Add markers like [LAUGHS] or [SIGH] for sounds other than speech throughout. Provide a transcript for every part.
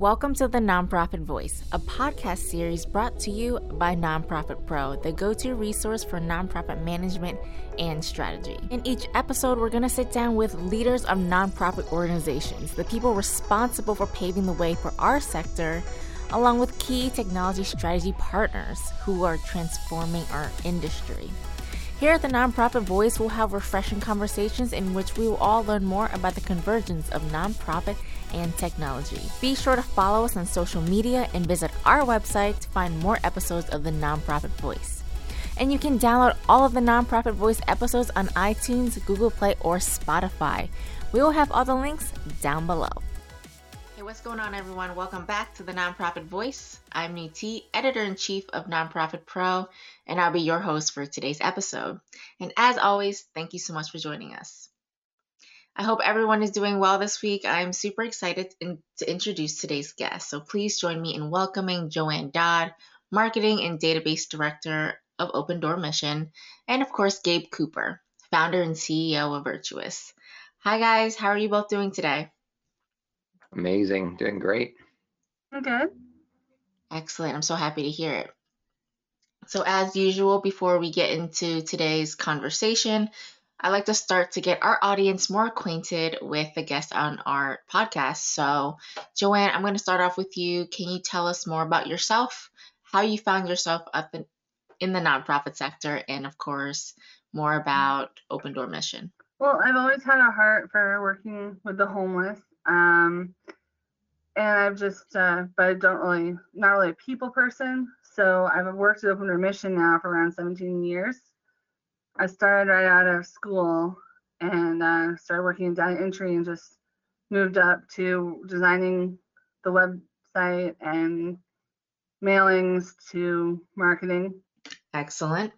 Welcome to the Nonprofit Voice, a podcast series brought to you by Nonprofit Pro, the go to resource for nonprofit management and strategy. In each episode, we're going to sit down with leaders of nonprofit organizations, the people responsible for paving the way for our sector, along with key technology strategy partners who are transforming our industry. Here at the Nonprofit Voice, we'll have refreshing conversations in which we will all learn more about the convergence of nonprofit and technology. Be sure to follow us on social media and visit our website to find more episodes of the Nonprofit Voice. And you can download all of the Nonprofit Voice episodes on iTunes, Google Play, or Spotify. We will have all the links down below. Hey, what's going on, everyone? Welcome back to the Nonprofit Voice. I'm Nhu Te, editor in chief of Nonprofit Pro, and I'll be your host for today's episode. And as always, thank you so much for joining us. I hope everyone is doing well this week. I'm super excited to introduce today's guest. So please join me in welcoming JoAnn Dodd, Marketing and Database Director of Open Door Mission, and of course, Gabe Cooper, founder and CEO of Virtuous. Hi, guys. How are you both doing today? Amazing. Doing great. I'm good. Excellent. I'm so happy to hear it. So, as usual, before we get into today's conversation, I like to start to get our audience more acquainted with the guests on our podcast. So, JoAnn, I'm going to start off with you. Can you tell us more about yourself, how you found yourself up in, in the nonprofit sector, and of course, more about Open Door Mission? Well, I've always had a heart for working with the homeless um, and I've just, uh, but I don't really, not really a people person. So I've worked at Open Door Mission now for around 17 years. I started right out of school and uh, started working in data entry and just moved up to designing the website and mailings to marketing. Excellent.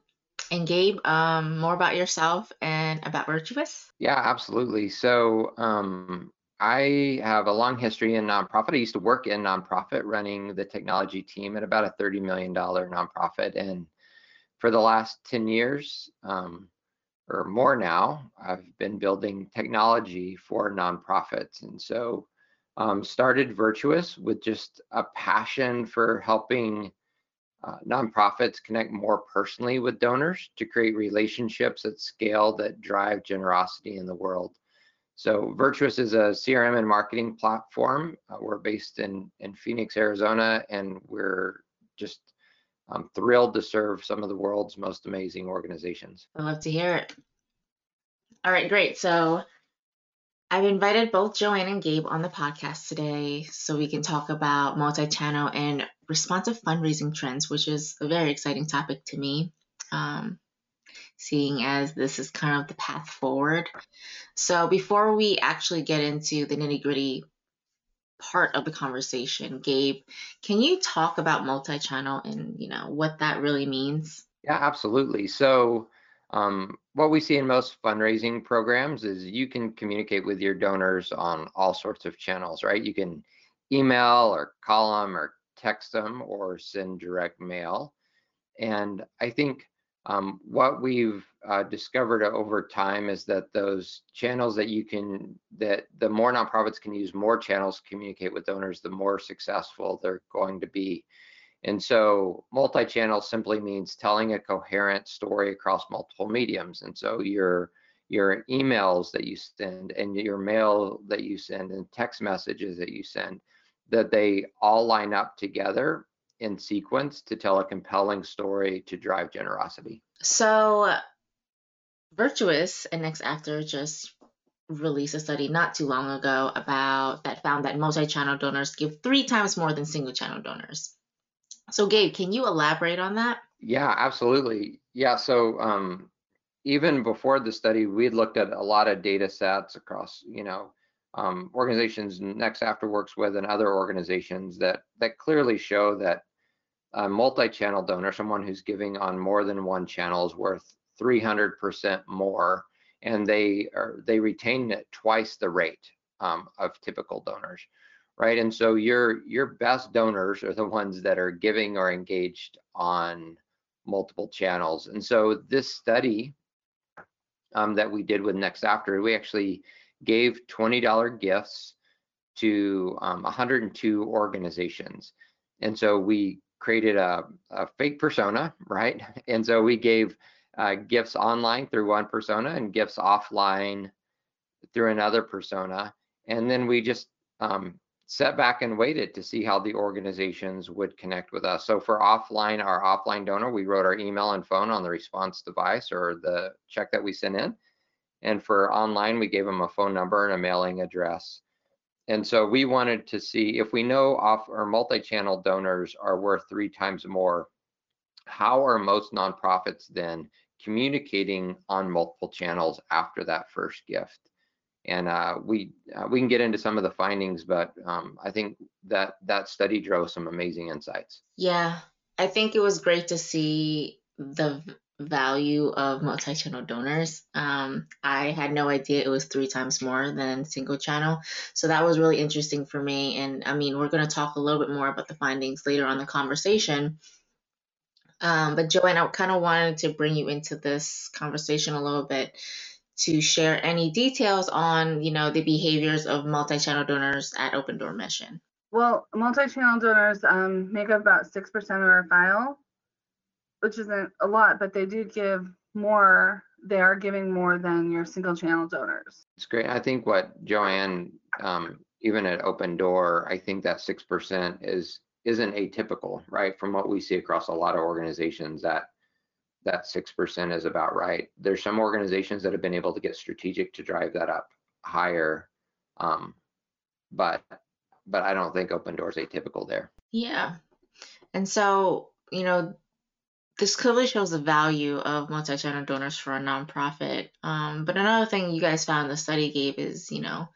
And Gabe, um, more about yourself and about Virtuous? Yeah, absolutely. So um, I have a long history in nonprofit. I used to work in nonprofit running the technology team at about a $30 million nonprofit. And for the last 10 years um, or more now, I've been building technology for nonprofits. And so um, started Virtuous with just a passion for helping uh, nonprofits connect more personally with donors to create relationships at scale that drive generosity in the world. So Virtuous is a CRM and marketing platform. Uh, we're based in, in Phoenix, Arizona, and we're just um, thrilled to serve some of the world's most amazing organizations. I love to hear it. All right, great. So I've invited both JoAnn and Gabe on the podcast today so we can talk about multi channel and responsive fundraising trends, which is a very exciting topic to me. Um, seeing as this is kind of the path forward. So before we actually get into the nitty gritty part of the conversation, Gabe, can you talk about multi-channel and you know what that really means? Yeah, absolutely. So um, what we see in most fundraising programs is you can communicate with your donors on all sorts of channels, right? You can email or call them or text them or send direct mail. And I think um, what we've uh, discovered over time is that those channels that you can, that the more nonprofits can use more channels to communicate with donors, the more successful they're going to be. And so multi-channel simply means telling a coherent story across multiple mediums. And so your your emails that you send and your mail that you send and text messages that you send, that they all line up together in sequence to tell a compelling story to drive generosity. So, Virtuous and NextAfter just released a study not too long ago about that found that multi-channel donors give three times more than single-channel donors. So, Gabe, can you elaborate on that? Yeah, absolutely. Yeah, so um, even before the study, we looked at a lot of data sets across, you know, um, organizations NextAfter works with and other organizations that that clearly show that a multi-channel donor, someone who's giving on more than one channel is worth 300% more, and they are they retain at twice the rate um, of typical donors, right? And so your your best donors are the ones that are giving or engaged on multiple channels. And so this study um, that we did with NextAfter, we actually gave $20 gifts to um, 102 organizations. And so we created a, a, fake persona, right? [LAUGHS] And so we gave uh, gifts online through one persona and gifts offline through another persona. And then we just um, sat back and waited to see how the organizations would connect with us. So for offline, our offline donor, we wrote our email and phone on the response device or the check that we sent in. And for online, we gave them a phone number and a mailing address. And so we wanted to see if we know off or multi-channel donors are worth three times more, how are most nonprofits then communicating on multiple channels after that first gift? and uh, we uh, we can get into some of the findings, but um, I think that that study drove some amazing insights. Yeah, I think it was great to see the value of multi-channel donors. Um, I had no idea it was three times more than single channel, so that was really interesting for me. And I mean, we're going to talk a little bit more about the findings later on the conversation. Um, but JoAnn, I kind of wanted to bring you into this conversation a little bit to share any details on, you know, the behaviors of multi-channel donors at Open Door Mission. Well, multi-channel donors um, make up about 6% of our file, which isn't a lot, but they do give more. They are giving more than your single channel donors. It's great. I think what JoAnn, um, even at Open Door, I think that 6% is isn't atypical, right? From what we see across a lot of organizations that that 6% is about right. There's some organizations that have been able to get strategic to drive that up higher. Um, but but I don't think open doors atypical there. Yeah. And so, you know, this clearly shows the value of multi-channel donors for a nonprofit. Um, but another thing you guys found the study gave is, you know,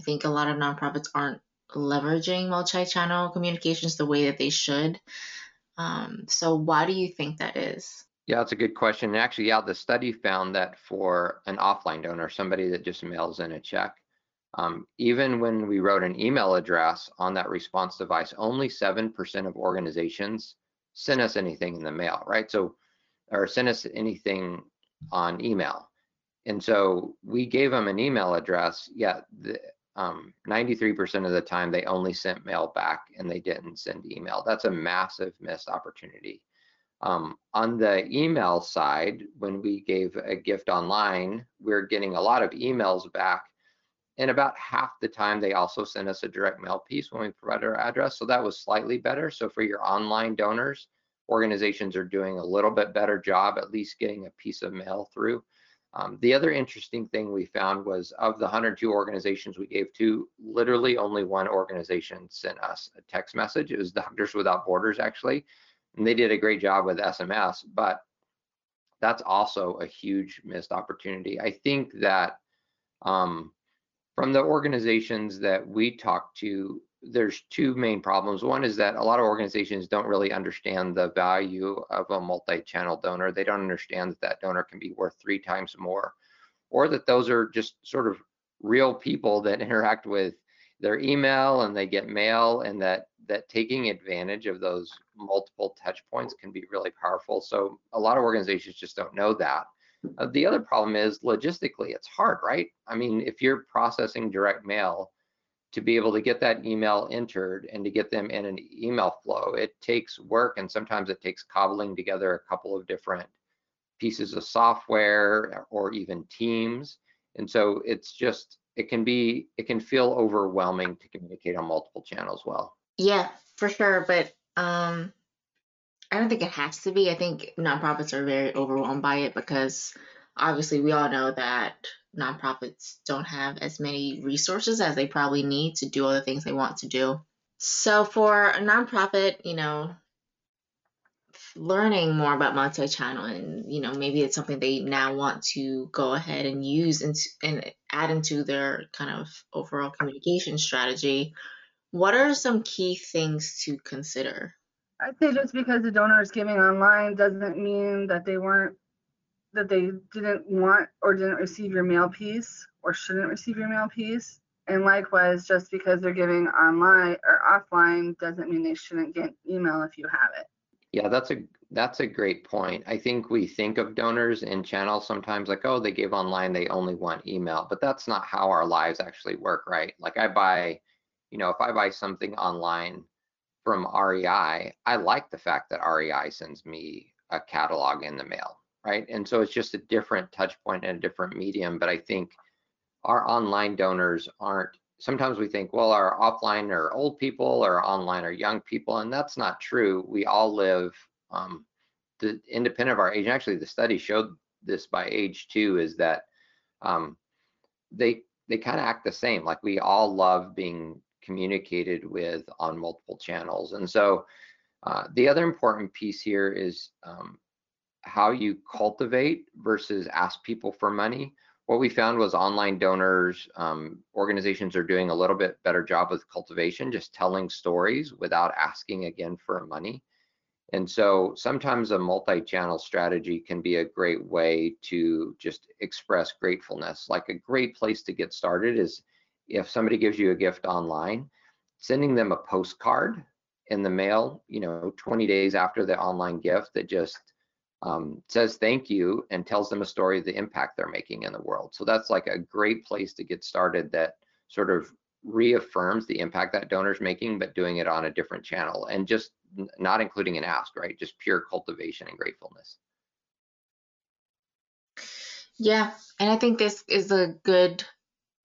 I think a lot of nonprofits aren't leveraging multi-channel communications the way that they should. Um, so why do you think that is? Yeah, that's a good question. Actually, yeah, the study found that for an offline donor, somebody that just mails in a check, um, even when we wrote an email address on that response device, only 7% of organizations sent us anything in the mail, right? So, or send us anything on email. And so we gave them an email address, yet the, um, 93% of the time they only sent mail back and they didn't send email. That's a massive missed opportunity. Um, on the email side, when we gave a gift online, we're getting a lot of emails back. And about half the time, they also send us a direct mail piece when we provide our address. So that was slightly better. So for your online donors, organizations are doing a little bit better job, at least getting a piece of mail through. Um, the other interesting thing we found was of the 102 organizations we gave to, literally only one organization sent us a text message. It was Doctors Without Borders, actually and they did a great job with SMS, but that's also a huge missed opportunity. I think that um, from the organizations that we talk to, there's two main problems. One is that a lot of organizations don't really understand the value of a multi-channel donor. They don't understand that that donor can be worth three times more, or that those are just sort of real people that [LAUGHS] interact with their email and they get mail and that that taking advantage of those multiple touch points can be really powerful. So a lot of organizations just don't know that. Uh, the other problem is logistically, it's hard, right? I mean, if you're processing direct mail, to be able to get that email entered and to get them in an email flow, it takes work and sometimes it takes cobbling together a couple of different pieces of software or even teams. And so it's just, it can be, it can feel overwhelming to communicate on multiple channels well. Yeah, for sure. But um, I don't think it has to be. I think nonprofits are very overwhelmed by it because obviously we all know that nonprofits don't have as many resources as they probably need to do all the things they want to do. So for a nonprofit, you know, learning more about multi-channel and you know maybe it's something they now want to go ahead and use and, and add into their kind of overall communication strategy what are some key things to consider? I'd say just because the donor is giving online doesn't mean that they weren't that they didn't want or didn't receive your mail piece or shouldn't receive your mail piece. And likewise, just because they're giving online or offline doesn't mean they shouldn't get email if you have it. Yeah, that's a that's a great point. I think we think of donors in channels sometimes like, oh, they give online, they only want email, but that's not how our lives actually work, right? Like I buy you know, if I buy something online from REI, I like the fact that REI sends me a catalog in the mail, right? And so it's just a different touch point and a different medium. But I think our online donors aren't sometimes we think, well, our offline are old people or online are young people, and that's not true. We all live um, the, independent of our age. Actually, the study showed this by age too, is that um, they they kind of act the same. Like we all love being communicated with on multiple channels, and so uh, the other important piece here is um, how you cultivate versus ask people for money. What we found was online donors um, organizations are doing a little bit better job with cultivation just telling stories without asking again for money. And so sometimes a multi-channel strategy can be a great way to just express gratefulness. Like a great place to get started is if somebody gives you a gift online sending them a postcard in the mail you know 20 days after the online gift that just um, says thank you and tells them a story of the impact they're making in the world. So that's like a great place to get started that sort of reaffirms the impact that donor's making, but doing it on a different channel and just not including an ask, right? Just pure cultivation and gratefulness. Yeah, and I think this is a good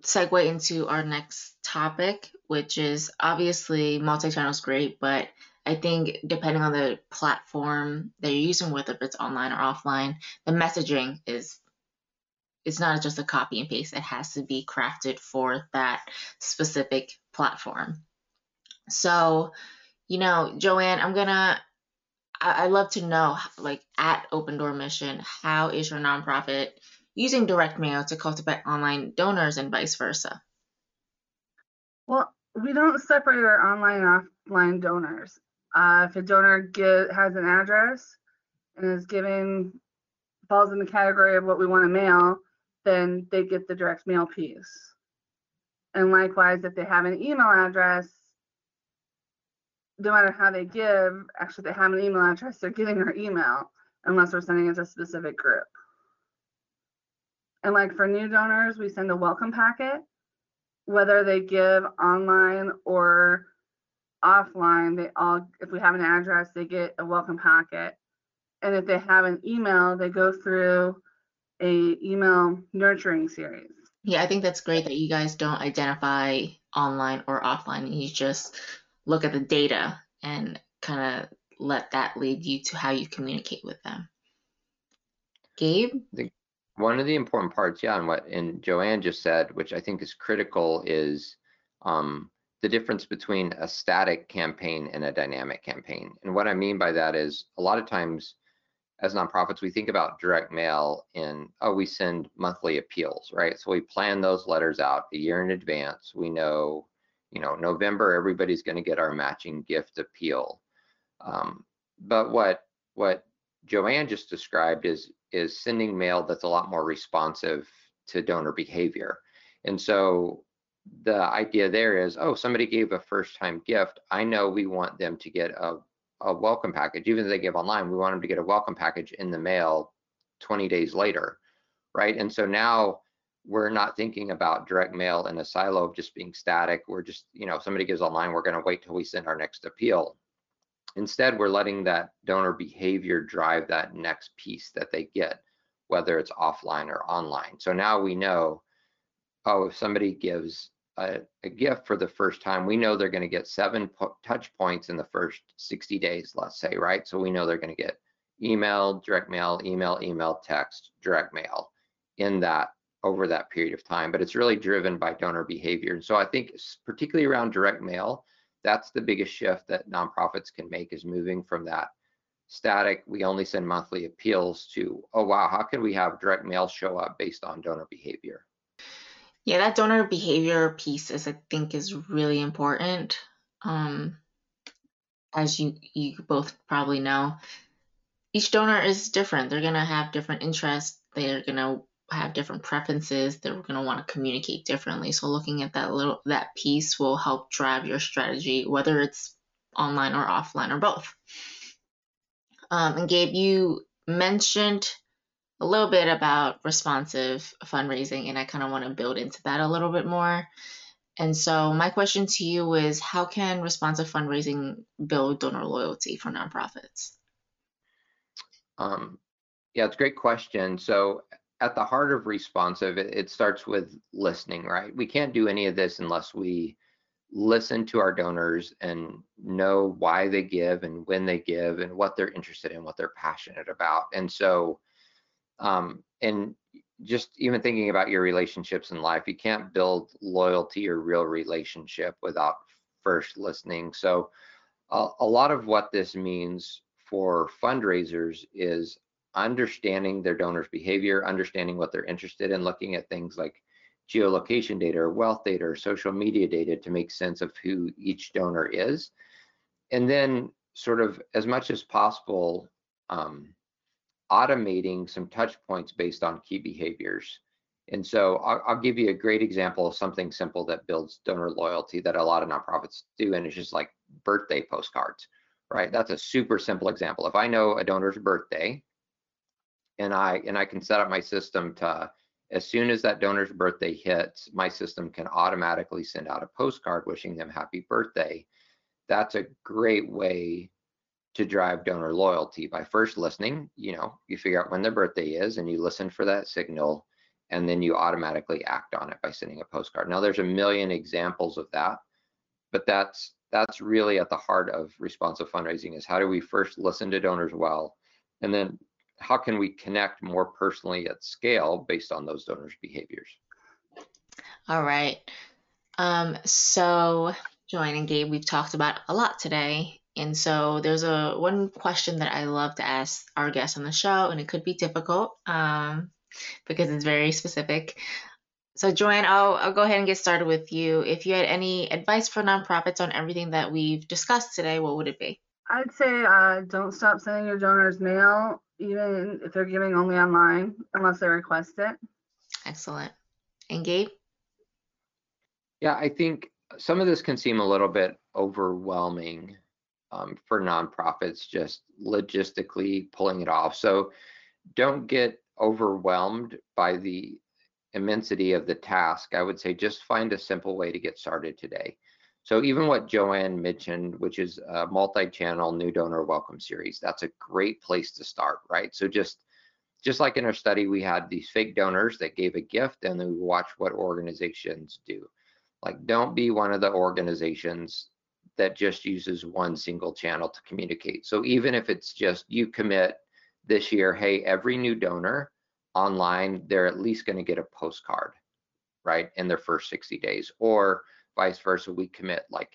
segue into our next topic, which is obviously multi-channel is great, but I think depending on the platform that you're using, whether it's online or offline, the messaging is it's not just a copy and paste. It has to be crafted for that specific platform. So, you know, JoAnn, I'm gonna I, would love to know, like at Open Door Mission, how is your nonprofit using direct mail to cultivate online donors and vice versa? Well, we don't separate our online and offline donors. Uh, if a donor get, has an address and is given falls in the category of what we want to mail, then they get the direct mail piece. And likewise, if they have an email address, no matter how they give, actually they have an email address, they're getting our email unless we're sending it to a specific group. And like for new donors, we send a welcome packet, whether they give online or offline, they all, if we have an address, they get a welcome packet. And if they have an email, they go through a email nurturing series. Yeah, I think that's great that you guys don't identify online or offline. You just look at the data and kind of let that lead you to how you communicate with them. Gabe? The, one of the important parts, yeah, and what and JoAnn just said, which I think is critical, is um, the difference between a static campaign and a dynamic campaign. And what I mean by that is a lot of times as nonprofits, we think about direct mail and oh, we send monthly appeals, right? So we plan those letters out a year in advance. We know, you know, November, everybody's going to get our matching gift appeal. Um, but what what JoAnn just described is is sending mail that's a lot more responsive to donor behavior. And so the idea there is, oh, somebody gave a first time gift. I know we want them to get a, a welcome package. Even if they give online, we want them to get a welcome package in the mail 20 days later, right? And so now we're not thinking about direct mail in a silo of just being static. We're just, you know, somebody gives online, we're going to wait till we send our next appeal. Instead, we're letting that donor behavior drive that next piece that they get, whether it's offline or online. So now we know, oh, if somebody gives a, a, gift for the first time, we know they're going to get seven po- touch points in the first 60 days, let's say, right? So we know they're going to get email, direct mail, email, email, text, direct mail in that over that period of time. But it's really driven by donor behavior. And so I think, particularly around direct mail, that's the biggest shift that nonprofits can make is moving from that static, we only send monthly appeals to, oh, wow, how can we have direct mail show up based on donor behavior? Yeah, that donor behavior piece is I think is really important. Um, as you you both probably know, each donor is different. They're gonna have different interests. They're gonna have different preferences. They're gonna want to communicate differently. So looking at that little that piece will help drive your strategy, whether it's online or offline or both. Um, and Gabe, you mentioned a little bit about responsive fundraising, and I kind of want to build into that a little bit more. And so, my question to you is how can responsive fundraising build donor loyalty for nonprofits? Um, yeah, it's a great question. So, at the heart of responsive, it, it starts with listening, right? We can't do any of this unless we listen to our donors and know why they give and when they give and what they're interested in, what they're passionate about. And so, um, and just even thinking about your relationships in life, you can't build loyalty or real relationship without first listening. So, a, a lot of what this means for fundraisers is understanding their donors' behavior, understanding what they're interested in, looking at things like geolocation data or wealth data or social media data to make sense of who each donor is. And then sort of as much as possible, um, automating some touch points based on key behaviors. And so I'll, I'll, give you a great example of something simple that builds donor loyalty that a lot of nonprofits do, and it's just like birthday postcards, right? That's a super simple example. If I know a donor's birthday, and I and I can set up my system to as soon as that donor's birthday hits, my system can automatically send out a postcard wishing them happy birthday. That's a great way to drive donor loyalty by first listening. You know, you figure out when their birthday is and you listen for that signal, and then you automatically act on it by sending a postcard. Now, there's a million examples of that, but that's that's really at the heart of responsive fundraising is how do we first listen to donors well and then how can we connect more personally at scale based on those donors' behaviors? All right. Um, so, JoAnn and Gabe, we've talked about a lot today. And so there's a one question that I love to ask our guests on the show, and it could be difficult um, because it's very specific. So, JoAnn, I'll, I'll go ahead and get started with you. If you had any advice for nonprofits on everything that we've discussed today, what would it be? I'd say uh, don't stop sending your donors mail even if they're giving only online, unless they request it. Excellent. And Gabe? Yeah, I think some of this can seem a little bit overwhelming um, for nonprofits, just logistically pulling it off. So don't get overwhelmed by the immensity of the task. I would say just find a simple way to get started today. So even what JoAnn mentioned, which is a multi-channel new donor welcome series, that's a great place to start, right? So just just like in our study, we had these fake donors that gave a gift and then we watch what organizations do. Like don't be one of the organizations that just uses one single channel to communicate. So even if it's just you commit this year, hey, every new donor online, they're at least going to get a postcard, right, in their first 60 days. Or vice versa, we commit like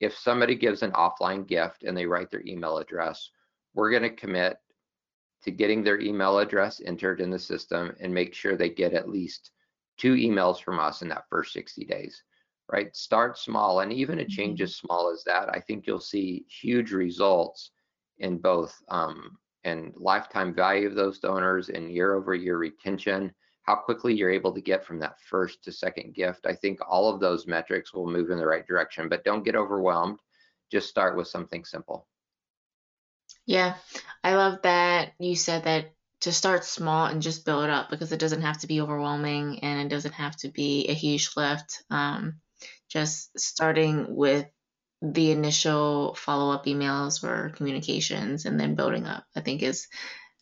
if somebody gives an offline gift and they write their email address, we're going to commit to getting their email address entered in the system and make sure they get at least two emails from us in that first 60 days, right? Start small. And even a change mm-hmm. as small as that, I think you'll see huge results in both um, and lifetime value of those donors and year over year retention how quickly you're able to get from that first to second gift. I think all of those metrics will move in the right direction, but don't get overwhelmed. Just start with something simple. Yeah, I love that you said that to start small and just build up because it doesn't have to be overwhelming and it doesn't have to be a huge lift. Um, just starting with the initial follow up emails or communications and then building up, I think is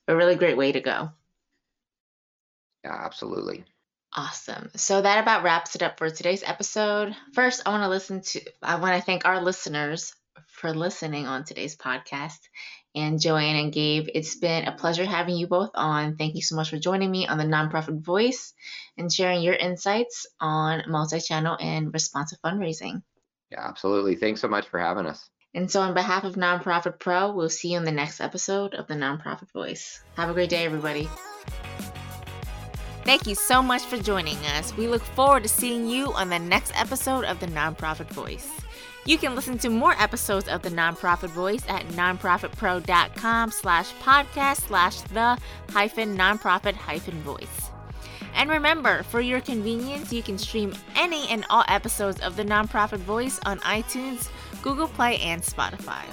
a really great way to go. Yeah, absolutely. Awesome. So that about wraps it up for today's episode. First, I want to listen to I want to thank our listeners for listening on today's podcast. And JoAnn and Gabe, it's been a pleasure having you both on. Thank you so much for joining me on the Nonprofit Voice and sharing your insights on multi-channel and responsive fundraising. Yeah, absolutely. Thanks so much for having us. And so, on behalf of Nonprofit Pro, we'll see you in the next episode of the Nonprofit Voice. Have a great day, everybody. Thank you so much for joining us. We look forward to seeing you on the next episode of the Nonprofit Voice. You can listen to more episodes of the Nonprofit Voice at nonprofitpro.com slash podcast slash the hyphen nonprofit hyphen voice. And remember, for your convenience, you can stream any and all episodes of the Nonprofit Voice on iTunes, Google Play, and Spotify.